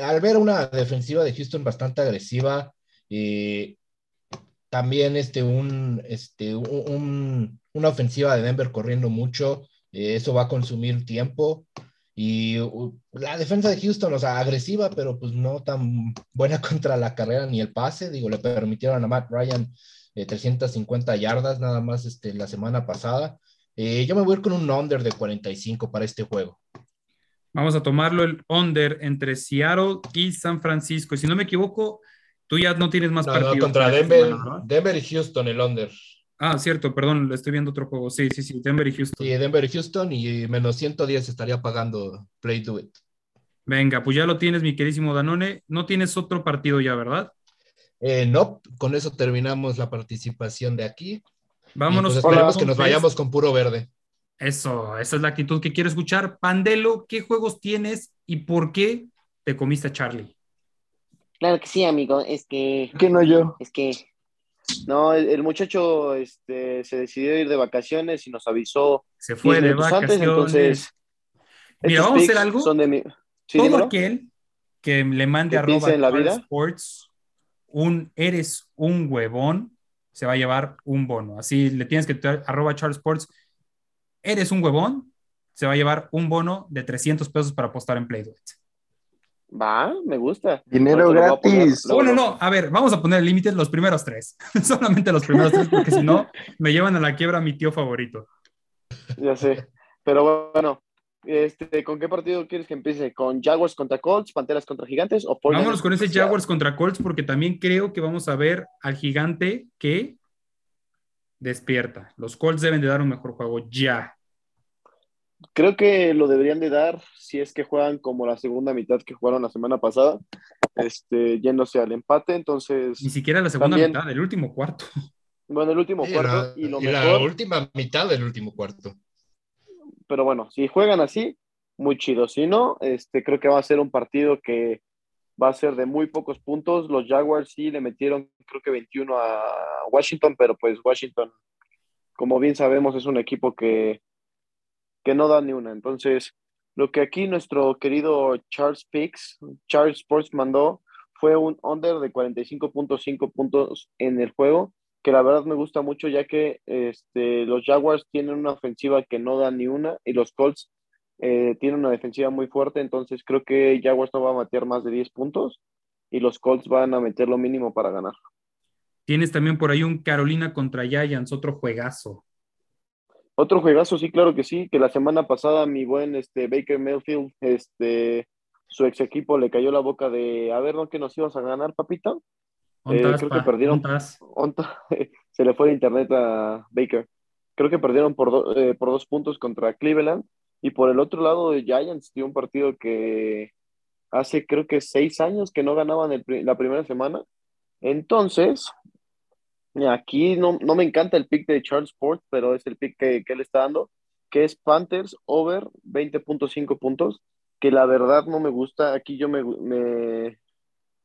al ver una defensiva de Houston bastante agresiva, eh, también este, un, este, un- una ofensiva de Denver corriendo mucho, eh, eso va a consumir tiempo. Y uh, la defensa de Houston, o sea, agresiva, pero pues no tan buena contra la carrera ni el pase. Digo, le permitieron a Matt Ryan eh, 350 yardas nada más este, la semana pasada. Eh, yo me voy a ir con un under de 45 para este juego. Vamos a tomarlo el under entre Seattle y San Francisco. Y si no me equivoco, tú ya no tienes más No, no, partidos. contra para esta Denver, semana, ¿verdad? Denver y Houston, el under. Ah, cierto, perdón, estoy viendo otro juego. Sí, sí, sí, Denver y Houston. Sí, Denver y Houston y menos 110 estaría pagando Play Do It. Venga, pues ya lo tienes, mi querísimo Danone. No tienes otro partido ya, ¿verdad? Eh, no, con eso terminamos la participación de aquí. Vámonos. Y, pues, esperemos que nos vayamos con puro verde. Eso, esa es la actitud que quiero escuchar. Pandelo, ¿qué juegos tienes y por qué te comiste a Charlie? Claro que sí, amigo. Es que, Que no yo. es que, no, el, el muchacho este, se decidió ir de vacaciones y nos avisó Se fue 10 de vacaciones. antes, entonces. Mira, vamos a hacer algo. Son de mi... Sí, Todo dímelo. aquel que le mande arroba en la vida. Sports un eres un huevón, se va a llevar un bono. Así le tienes que arroba Charles Sports, eres un huevón, se va a llevar un bono de 300 pesos para apostar en Play-Doh. Va, me gusta. Dinero poner, gratis. luego Bueno, lo- no, a ver, vamos a poner el límite los primeros tres. Solamente los primeros tres, porque si no, me llevan a la quiebra a mi tío favorito. Ya sé. Pero bueno, este, ¿con qué partido quieres que empiece? ¿Con Jaguars contra Colts, Panteras contra Gigantes o 49ers Vámonos con ese? Jaguars contra Colts, porque también creo que vamos a ver al gigante que despierta. Los Colts deben de dar un mejor juego ya. Creo que lo deberían de dar si es que juegan como la segunda mitad que jugaron la semana pasada, este, yéndose al empate. Entonces, Ni siquiera la segunda También. mitad, el último cuarto. bueno, el último cuarto la, y lo y la mejor, última mitad del último cuarto. pero bueno, si juegan así, muy chido. Si no, este, creo que va a ser un partido que va a ser de muy pocos puntos. Los Jaguars sí le metieron, creo que 21 a Washington, pero pues Washington, como bien sabemos, es un equipo que, que no da ni una. Entonces, lo que aquí nuestro querido Charles Picks, Charles Sports mandó, fue un under de 45.5 puntos en el juego, que la verdad me gusta mucho ya que este, los Jaguars tienen una ofensiva que no da ni una y los Colts eh, tienen una defensiva muy fuerte, entonces creo que Jaguars no va a meter más de 10 puntos y los Colts van a meter lo mínimo para ganar. Tienes también por ahí un Carolina contra Giants, otro juegazo. Otro juegazo, sí, claro que sí, que la semana pasada mi buen este, Baker Mayfield, este, su ex equipo le cayó la boca de, a ver, ¿no que nos ibas a ganar, papito? Ontas, creo que perdieron. Onta- Se le fue el internet a Baker. Creo que perdieron por, do- eh, por dos puntos contra Cleveland. Y por el otro lado de Giants, dio un partido que hace creo que seis años que no ganaban el la primera semana. Entonces, aquí no, no me encanta el pick de Charles Sport, pero es el pick que, que él está dando, que es Panthers over 20.5 puntos, que la verdad no me gusta. Aquí yo me, me,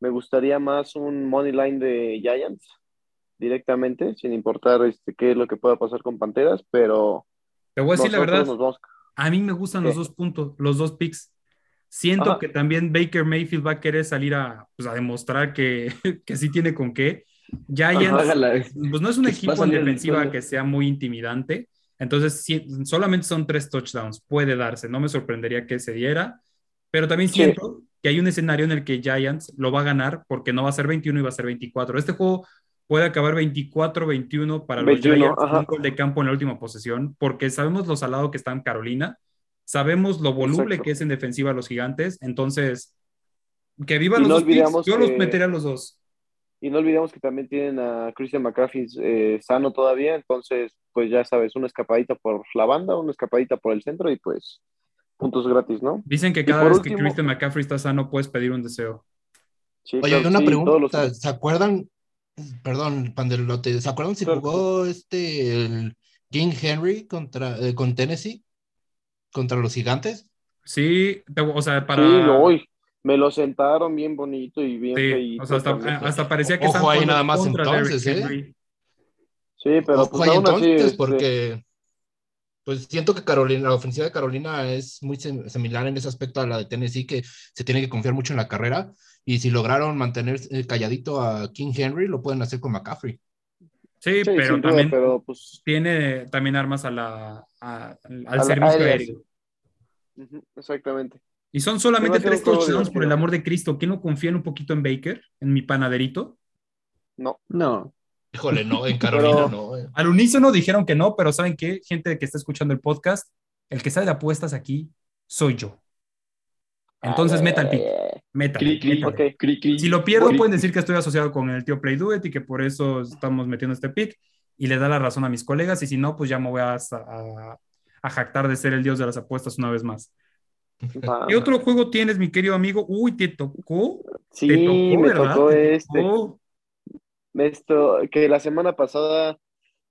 me gustaría más un money line de Giants directamente, sin importar este, qué es lo que pueda pasar con Panteras, pero Te voy a decir la verdad, vamos- a mí me gustan ¿Qué? los dos puntos, los dos picks, Siento Ajá. que también Baker Mayfield va a querer salir a, pues, a demostrar que, que sí tiene con qué. Giants, pues no es un equipo en defensiva que sea muy intimidante. Entonces, sí, solamente son tres touchdowns. Puede darse. No me sorprendería que se diera. Pero también Sí. siento que hay un escenario en el que Giants lo va a ganar porque no va a ser 21 y va a ser 24. Este juego puede acabar 24-21 para los 21, Giants, ajá. un gol de campo en la última posesión, porque sabemos lo salado que está en Carolina, sabemos lo voluble Exacto. que es en defensiva los gigantes, entonces, que vivan los dos picks, yo los metería a los dos. Y no olvidemos que también tienen a Christian McCaffrey eh, sano todavía, entonces, pues ya sabes, una escapadita por la banda, una escapadita por el centro y pues puntos gratis, ¿no? Dicen que cada vez último- que Christian McCaffrey está sano puedes pedir un deseo. Sí, Oye, una sí, todos los- pregunta, ¿se acuerdan? Perdón, Pandelote, ¿se acuerdan si Claro. jugó este el King Henry contra eh, con Tennessee contra los gigantes? Sí, o sea, para... Sí, uy, me lo sentaron bien bonito y bien Sí, feíto o sea, hasta, hasta parecía que Ojo ahí nada más entonces, ¿eh? Sí, pero Ojo pues ahí aún entonces, este, porque pues siento que Carolina, la ofensiva de Carolina es muy similar en ese aspecto a la de Tennessee, que se tiene que confiar mucho en la carrera. Y si lograron mantener eh, calladito a King Henry, lo pueden hacer con McCaffrey. Sí, sí, pero duda, también pero pues, tiene también armas a la, a- al servicio aéreo. exactamente. Y son solamente tres touchdowns, por el amor de Cristo. ¿Quién no confía en un poquito en Baker, en mi panaderito? No, No. Híjole, no, en Carolina Pero- no. eh. Al unísono dijeron que no, pero ¿saben qué? Gente que está escuchando el podcast, el que sabe de apuestas aquí soy yo. Entonces, meta el pick. Meta. Si lo pierdo, Cri. pueden decir que estoy asociado con el tío Play Do It y que por eso estamos metiendo este pick y le da la razón a mis colegas. Y si no, pues ya me voy a, a, a jactar de ser el dios de las apuestas una vez más. ¿Qué otro juego tienes, mi querido amigo? Uy, te tocó. Sí, te tocó, me ¿verdad? tocó Te este. tocó. Esto, que la semana pasada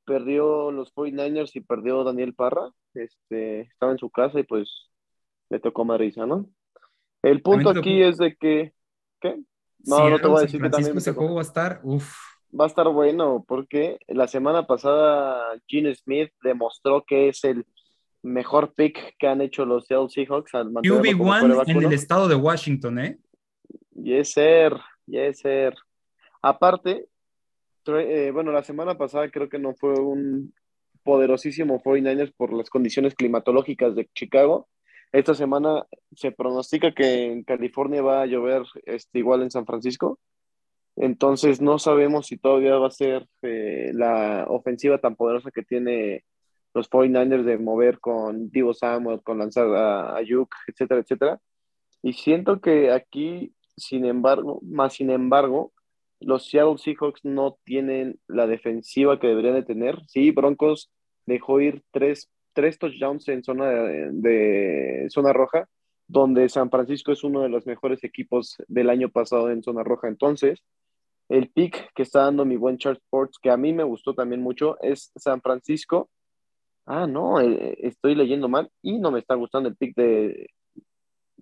perdió los 49ers y perdió Daniel Parra. Este, estaba en su casa y pues le tocó Marisa, ¿no? El punto aquí es de que, ¿qué? No, no te voy a decir que también ese juego va a estar, uf. Va a estar bueno porque la semana pasada Gene Smith demostró que es el mejor pick que han hecho los Seattle Seahawks al mantenerlo como QB1 quarterback en el estado de Washington, ¿eh? Yes, sir. Yes, sir. Aparte, eh, bueno, la semana pasada creo que no fue un poderosísimo 49ers por las condiciones climatológicas de Chicago. Esta semana se pronostica que en California va a llover este, igual en San Francisco. Entonces no sabemos si todavía va a ser eh, la ofensiva tan poderosa que tiene los 49ers de mover con Divo Samuel, con lanzar a Ayuk, etcétera, etcétera. Y siento que aquí, sin embargo, más sin embargo, los Seattle Seahawks no tienen la defensiva que deberían de tener. Sí, Broncos dejó ir tres, tres touchdowns en zona de, zona roja, donde San Francisco es uno de los mejores equipos del año pasado en zona roja. Entonces, el pick que está dando mi buen Chart Sports, que a mí me gustó también mucho, es San Francisco. Ah, no, eh, estoy leyendo mal y no me está gustando el pick de.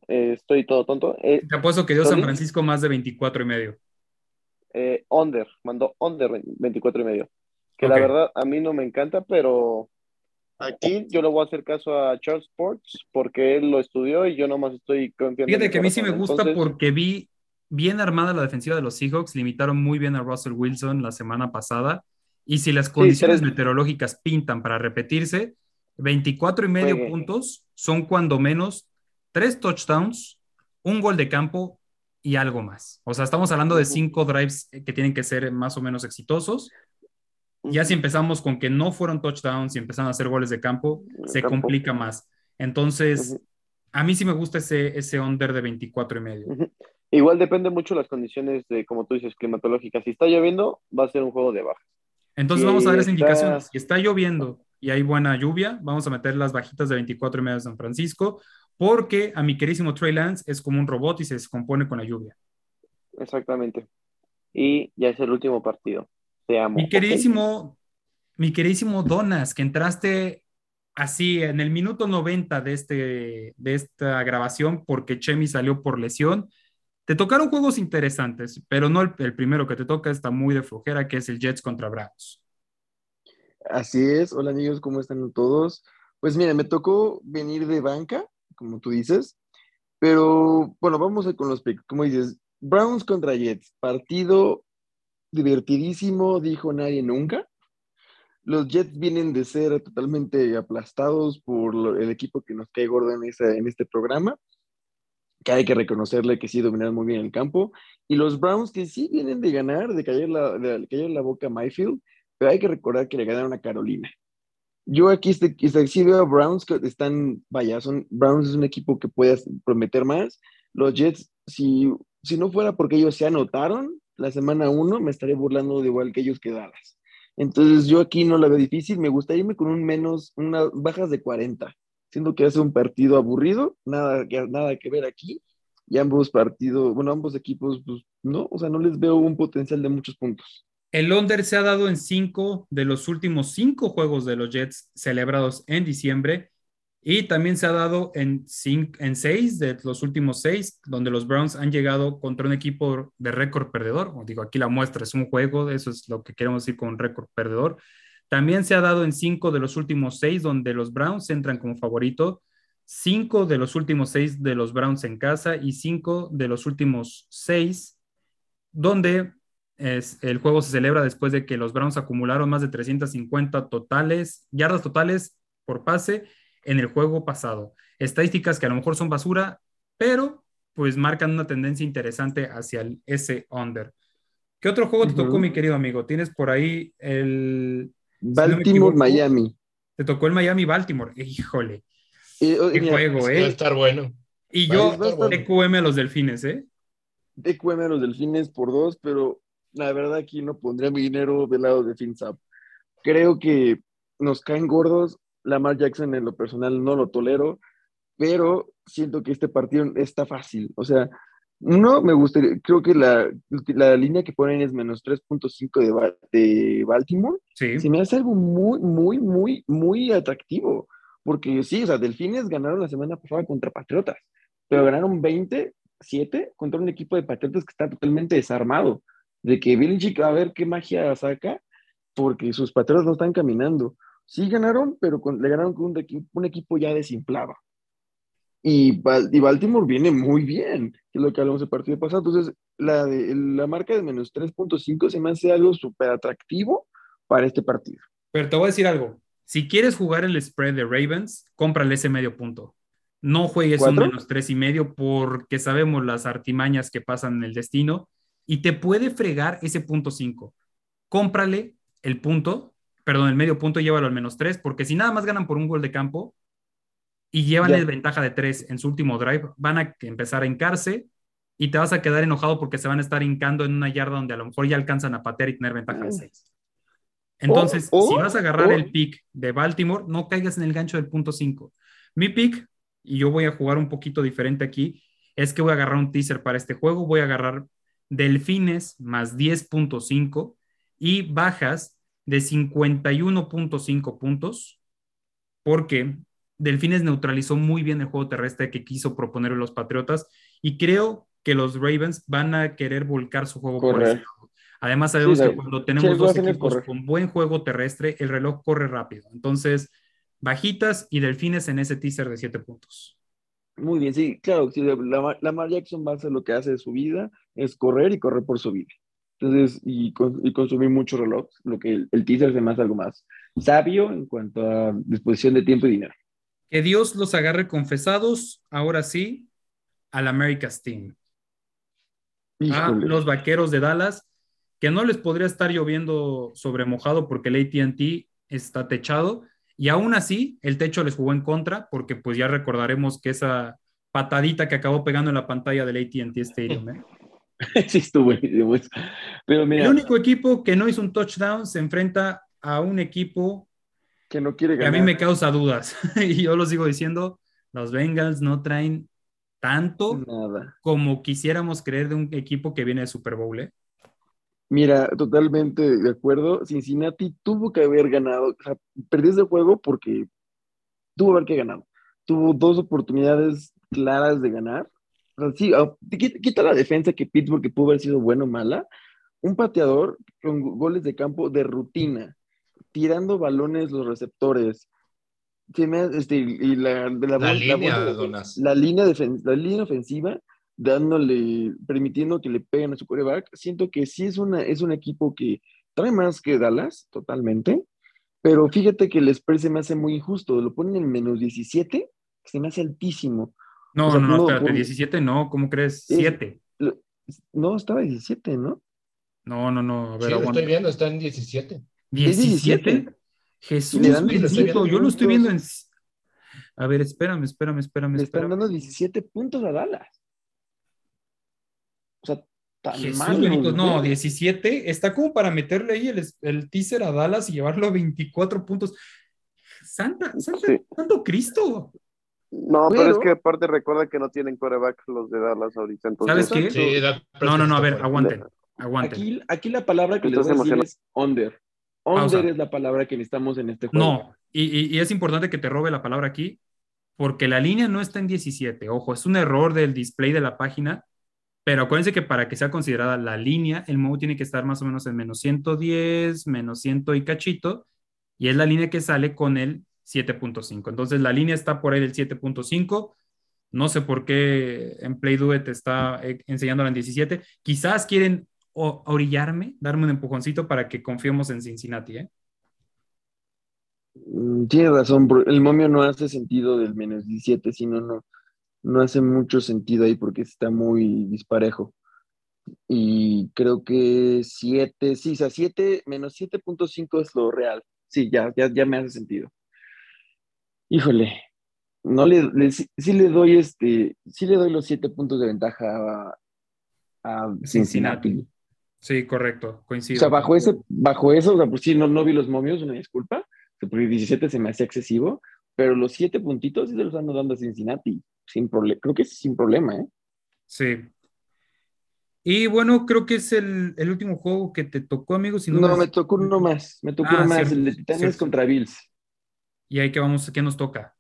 eh, estoy todo tonto. Eh, Te apuesto que dio San. Francisco más de 24 y medio. eh, under, mandó under 24 y medio. Que la verdad a mí no me encanta, pero aquí yo le voy a hacer caso a Charles Sports porque él lo estudió y yo nomás estoy confiando. Fíjate que a mí sí me gusta Entonces, porque vi bien armada la defensiva de los Seahawks, limitaron muy bien a Russell Wilson la semana pasada. Y si las condiciones meteorológicas pintan para repetirse, 24 y medio puntos son cuando menos tres touchdowns, un gol de campo y algo más. O sea, estamos hablando de cinco drives que tienen que ser más o menos exitosos. Ya si empezamos con que no fueron touchdowns y empezaron a hacer goles de campo, se Campo. complica más. Entonces, a mí sí me gusta ese, ese under de 24 y medio. Igual depende mucho las condiciones de, como tú dices, climatológicas. Si está lloviendo, va a ser un juego de baja. Entonces vamos a dar esa indicación. Si está lloviendo y hay buena lluvia, vamos a meter las bajitas de 24 y medio de San Francisco, porque a mi querísimo Trey Lance es como un robot y se descompone con la lluvia. Exactamente. Y ya es el último partido. Te amo. Mi queridísimo, mi queridísimo Donas, que entraste así en el minuto 90 de, este, de esta grabación porque Chemi salió por lesión. Te tocaron juegos interesantes, pero no el, primero que te toca está muy de flojera, que es el Jets contra Bravos. Así es. Hola amigos, ¿cómo están todos? Pues mira, me tocó venir de banca, como tú dices, Pero bueno, vamos a con los. Como dices, Browns contra Jets, partido divertidísimo, dijo nadie nunca. Los Jets vienen de ser totalmente aplastados por el equipo que nos cae gordo en, esa- en este programa, que hay que reconocerle que sí dominaron muy bien el campo. Y los Browns que sí vienen de ganar, de caer la, de caer la boca a Mayfield, pero hay que recordar que le ganaron a Carolina. Yo aquí este, este- sí veo a Browns que están, vaya, son, Browns es un equipo que puede prometer más. Los Jets, si, si no fuera porque ellos se anotaron la semana uno, me estaría burlando de igual que ellos que Dallas. Entonces yo aquí no la veo difícil, me gustaría irme con un menos, unas bajas de 40, siendo que hace un partido aburrido, nada, nada que ver aquí, y ambos partidos, bueno, ambos equipos, pues no, o sea, no les veo un potencial de muchos puntos. El under se ha dado en cinco de los últimos cinco juegos de los Jets celebrados en diciembre y también se ha dado en, cin- en seis de los últimos seis, donde los Browns han llegado contra un equipo de récord perdedor. Digo, aquí la muestra es un juego, eso es lo que queremos decir con récord perdedor. También se ha dado en cinco de los últimos seis, donde los Browns entran como favorito, cinco de los últimos seis de los Browns en casa y cinco de los últimos seis, donde es, el juego se celebra después de que los Browns acumularon más de 350 totales, yardas totales por pase en el juego pasado. Estadísticas que a lo mejor son basura, pero pues marcan una tendencia interesante hacia el ese under. ¿Qué otro juego te tocó, mi querido amigo? Tienes por ahí el... Baltimore, equivoco, Miami. Te tocó el Miami-Baltimore. Híjole, Y, oh, qué mira, juego, Va a ¿eh? estar bueno. Y yo. TQM a los delfines, ¿eh? DQM a los delfines por dos, pero la verdad aquí no pondría mi dinero del lado de FinSap. Creo que nos caen gordos. Lamar Jackson en lo personal no lo tolero, pero siento que este partido está fácil. O sea, no me gustaría, creo que la, la línea que ponen es menos 3.5 de, Ba- de Baltimore. Sí. Se me hace algo muy, muy, muy, muy atractivo. Porque sí, o sea, Delfines ganaron la semana pasada contra Patriotas, pero ganaron 27 contra un equipo de Patriotas que está totalmente desarmado. De que Belichick a ver qué magia saca, porque sus Patriotas no están caminando. Sí ganaron, pero con- le ganaron con un, un equipo ya desinflado. Y, Bal- y Baltimore viene muy bien, que es lo que hablamos del partido pasado. Entonces, la, de- la marca de menos 3.5 se me hace algo súper atractivo para este partido. Pero te voy a decir algo. Si quieres jugar el spread de Ravens, cómprale ese medio punto. No juegues un ¿Cuatro? menos tres y medio porque sabemos las artimañas que pasan en el destino y te puede fregar ese punto cinco. Cómprale el punto, perdón, el medio punto, llévalo al menos tres, porque si nada más ganan por un gol de campo y llevan Ya. el ventaja de tres en su último drive, van a empezar a hincarse y te vas a quedar enojado porque se van a estar hincando en una yarda donde a lo mejor ya alcanzan a patear y tener ventaja de Mm. seis. Entonces, si vas a agarrar el pick de Baltimore, no caigas en el gancho del punto 5. Mi pick, y yo voy a jugar un poquito diferente aquí, es que voy a agarrar un teaser para este juego. Voy a agarrar Delfines más 10.5 y bajas de 51.5 puntos, porque Delfines neutralizó muy bien el juego terrestre que quiso proponer los Patriotas y creo que los Ravens van a querer volcar su juego por ese lado. Además, sabemos Sí, que la- cuando tenemos dos equipos correr. con buen juego terrestre, el reloj corre rápido. Entonces, bajitas y delfines en ese teaser de 7 puntos. Muy bien, sí, claro, sí, Lamar, Lamar Jackson va a hacer lo que hace de su vida, es correr y correr por su vida. Entonces, y, con- y consumir mucho reloj, lo que el, el teaser se me hace algo más sabio en cuanto a disposición de tiempo y dinero. Que Dios los agarre confesados, ahora sí, al America's Team. A Híjole. los vaqueros de Dallas, que no les podría estar lloviendo sobre mojado porque el ATT está techado. Y aún así, el techo les jugó en contra, porque pues ya recordaremos que esa patadita que acabó pegando en la pantalla del ATT Stadium. ¿eh? sí, estuvo. Pero mira, El único equipo que no hizo un touchdown se enfrenta a un equipo que no quiere que a ganar. mí me causa dudas. y yo lo sigo diciendo, los Bengals no traen tanto Nada. como quisiéramos creer de un equipo que viene de Super Bowl. ¿eh? Mira, totalmente de acuerdo. Cincinnati tuvo que haber ganado. O sea, perdió ese juego porque tuvo que haber que ganado. Tuvo dos oportunidades claras de ganar. O sea, sí, ah, quita, quita la defensa que Pittsburgh, que pudo haber sido bueno o mala. Un pateador con goles de campo de rutina, tirando balones los receptores. se me este, y la, de la, La línea, Donas. la línea, defen- la línea ofensiva, dándole, permitiendo que le peguen a su quarterback, siento que sí es, una, es un equipo que trae más que Dallas, totalmente, pero fíjate que el spread se me hace muy injusto, lo ponen en menos 17, que se me hace altísimo. No, O sea, no, no, espérate, por- 17 no, ¿cómo crees? Es- 7. Lo- No, estaba 17, ¿no? No, no, no, a ver, Sí, lo aguanta. estoy viendo, está en 17. Es 17. ¿17? Jesús, Le dan bendito, 17 yo lo estoy viendo en... A ver, espérame, espérame, espérame, Le están espérame. dando 17 puntos a Dallas. O sea, tan Jesús, mal. bendito, no, ven. 17, está como para meterle ahí el, el teaser a Dallas y llevarlo a 24 puntos. Santa, Santa, Sí. Santo Cristo. No, pero, Pero- es que aparte recuerda que no tienen coreback los de Dallas ahorita. Entonces, ¿Sabes qué? Sí, No, no, no, a ver, aguanten, aguanten. Aquí, aquí la palabra que les Entonces voy a decir emociona- es under. Under Pausa. es la palabra que necesitamos en este juego. No, y, y- y es importante que te robe la palabra aquí, porque la línea no está en 17. Ojo, es un error del display de la página, pero acuérdense que para que sea considerada la línea, el modo tiene que estar más o menos en menos 110, menos 100 y cachito, y es la línea que sale con el 7.5. Entonces la línea está por ahí del 7.5. No sé por qué en Play Do It está eh, enseñándola en 17. Quizás quieren o- orillarme, darme un empujoncito para que confiemos en Cincinnati, ¿eh? Mm, Tienes razón, bro. el momio no hace sentido del menos 17, sino no, no hace mucho sentido ahí porque está muy disparejo. Y creo que 7, sí, o sea, 7, menos 7.5 es lo real. Sí, ya, ya, ya me hace sentido. Híjole, no le, le- sí, sí le doy este, sí le doy los 7 puntos de ventaja a, a Cincinnati. Cincinnati. Sí, correcto, coincido. O sea, bajo ese, bajo eso, o sea, pues sí, no, no vi los momios, una disculpa, porque 17 se me hacía excesivo, pero los siete puntitos sí se los ando dando a Cincinnati, sin problema, creo que es sin problema, ¿eh? Sí. Y bueno, creo que es el, el último juego que te tocó, amigo. Si no, No, me- tocó uno más, me tocó Ah, uno más, cierto, el de Titanes cierto. contra Bills. Y ahí que vamos, ¿qué nos toca?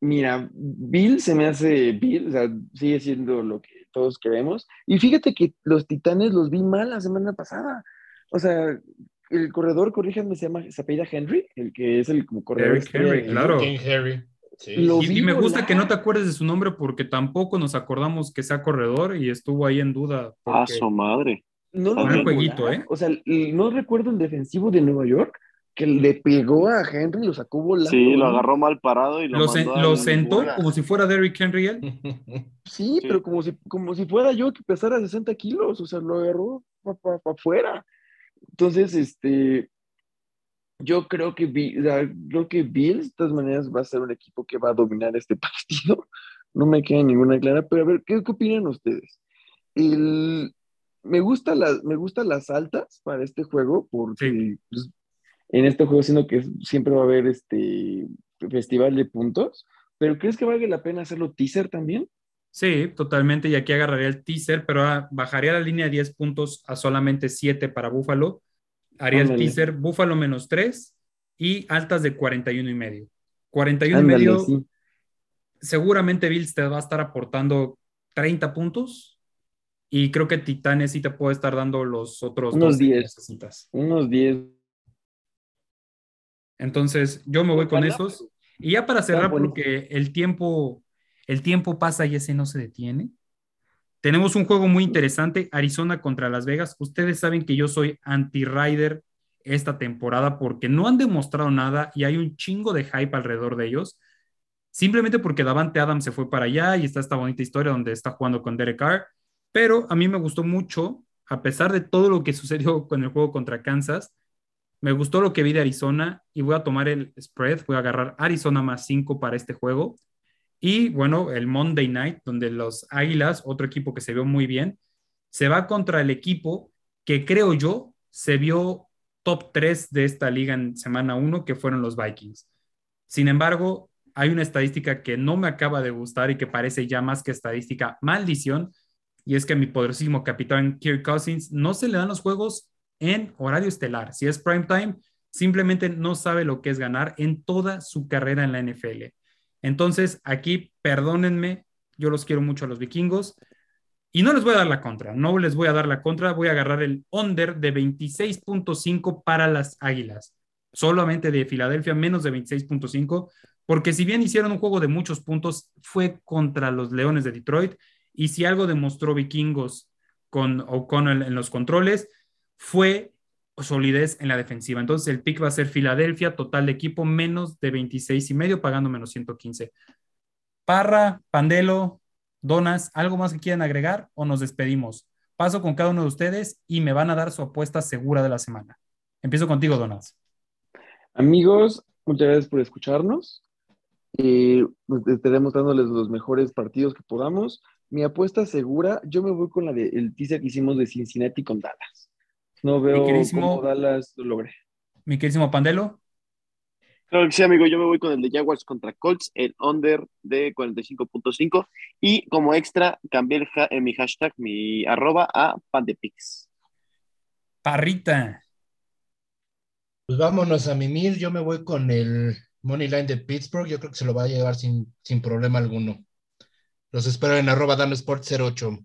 Mira, Bill se me hace Bill, o sea, sigue siendo lo que todos queremos. Y fíjate que los Titanes los vi mal la semana pasada. O sea, el corredor, corríjanme, se llama, se apellida Henry, el que es el como corredor. Henry, de- claro. Sí. Lo- Y, me gusta volar. que no te acuerdes de su nombre porque tampoco nos acordamos que sea corredor y estuvo ahí en duda. a porque- su madre. No lo volar. ¿eh? O sea, no recuerdo el defensivo de Nueva York que le pegó a Henry y lo sacó volando. Sí, lo agarró mal parado y lo, Lo, sen- mandó a lo sentó bola. como si fuera Derrick Henry él. Sí, Sí. pero como si, como si fuera yo que pesara 60 kilos, o sea, lo agarró para afuera. Entonces, este, yo creo que, Bi- o sea, creo que Bills, de todas maneras, va a ser un equipo que va a dominar este partido. No me queda ninguna clara, pero a ver, ¿qué, qué opinan ustedes? El, me, gusta las, me gustan las altas para este juego, porque Sí. pues, en este juego siento que siempre va a haber este festival de puntos, pero ¿crees que valga la pena hacerlo teaser también? Sí, totalmente. Y aquí agarraría el teaser, pero ah, bajaría la línea de 10 puntos a solamente 7 para Búfalo. Haría el teaser Búfalo menos 3 y altas de 41 y medio. 41 y Ándale, medio, sí. seguramente Bills te va a estar aportando 30 puntos y creo que Titanes sí te puede estar dando los otros Unos 12 que 10. necesitas. Unos 10. Entonces, yo me voy con esos. Y ya para cerrar, porque el tiempo, el tiempo pasa y ese no se detiene. Tenemos un juego muy interesante, Arizona contra Las Vegas. Ustedes saben que yo soy anti-rider esta temporada porque no han demostrado nada y hay un chingo de hype alrededor de ellos. Simplemente porque Davante Adams se fue para allá y está esta bonita historia donde está jugando con Derek Carr. Pero a mí me gustó mucho, a pesar de todo lo que sucedió con el juego contra Kansas, me gustó lo que vi de Arizona y voy a tomar el spread, voy a agarrar Arizona más 5 para este juego. Y bueno, el Monday Night, donde los Águilas, otro equipo que se vio muy bien, se va contra el equipo que creo yo se vio top 3 de esta liga en semana 1, que fueron los Vikings. Sin embargo, hay una estadística que no me acaba de gustar y que parece ya más que estadística maldición, y es que mi poderosísimo capitán Kirk Cousins no se le dan los juegos en horario estelar. Si es prime time, simplemente no sabe lo que es ganar en toda su carrera en la NFL. Entonces, aquí, perdónenme, yo los quiero mucho a los vikingos y no les voy a dar la contra, no les voy a dar la contra, voy a agarrar el under de 26.5 para las Águilas, solamente de Filadelfia, menos de 26.5, porque si bien hicieron un juego de muchos puntos, fue contra los Leones de Detroit, y si algo demostró Vikingos con O'Connell en los controles, fue solidez en la defensiva. Entonces el pick va a ser Filadelfia, total de equipo menos de 26 y medio, pagando menos 115. Parra, Pandelo, Donas, ¿algo más que quieran agregar o nos despedimos? Paso con cada uno de ustedes y me van a dar su apuesta segura de la semana. Empiezo contigo, Donas. Amigos, muchas gracias por escucharnos. Eh, estaremos dándoles los mejores partidos que podamos. Mi apuesta segura, yo me voy con la del teaser que hicimos de Cincinnati con Dallas. No veo cómo Dallas lo logré. Mi querísimo Pandelo. Claro que sí, amigo. Yo me voy con el de Jaguars contra Colts, el under de 45.5. Y como extra, cambié el mi hashtag, mi arroba a pandepix. Parrita. Pues vámonos a mimir. Yo me voy con el Money Line de Pittsburgh. Yo creo que se lo va a llevar sin, sin problema alguno. Los espero en arroba Sport 08.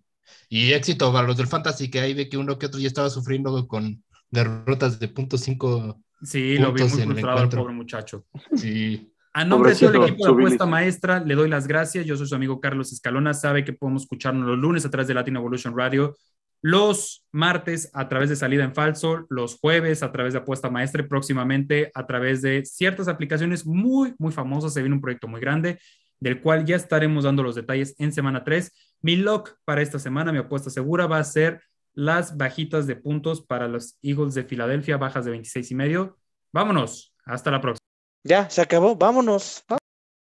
Y éxito para los del Fantasy, que ahí ve que uno que otro ya estaba sufriendo con derrotas de punto cinco. Sí, lo vi muy frustrado el pobre muchacho. Sí. A nombre de todo el equipo de apuesta maestra, le doy las gracias. Yo soy su amigo Carlos Escalona. Sabe que podemos escucharnos los lunes a través de Latin Evolution Radio, los martes a través de Salida en Falso, los jueves a través de Apuesta Maestra y próximamente a través de ciertas aplicaciones muy, muy famosas. Se viene un proyecto muy grande del cual ya estaremos dando los detalles en semana 3. Mi lock para esta semana, mi apuesta segura, va a ser las bajitas de puntos para los Eagles de Filadelfia, bajas de 26 y medio. Vámonos, hasta la próxima. Ya, se acabó, vámonos. vámonos.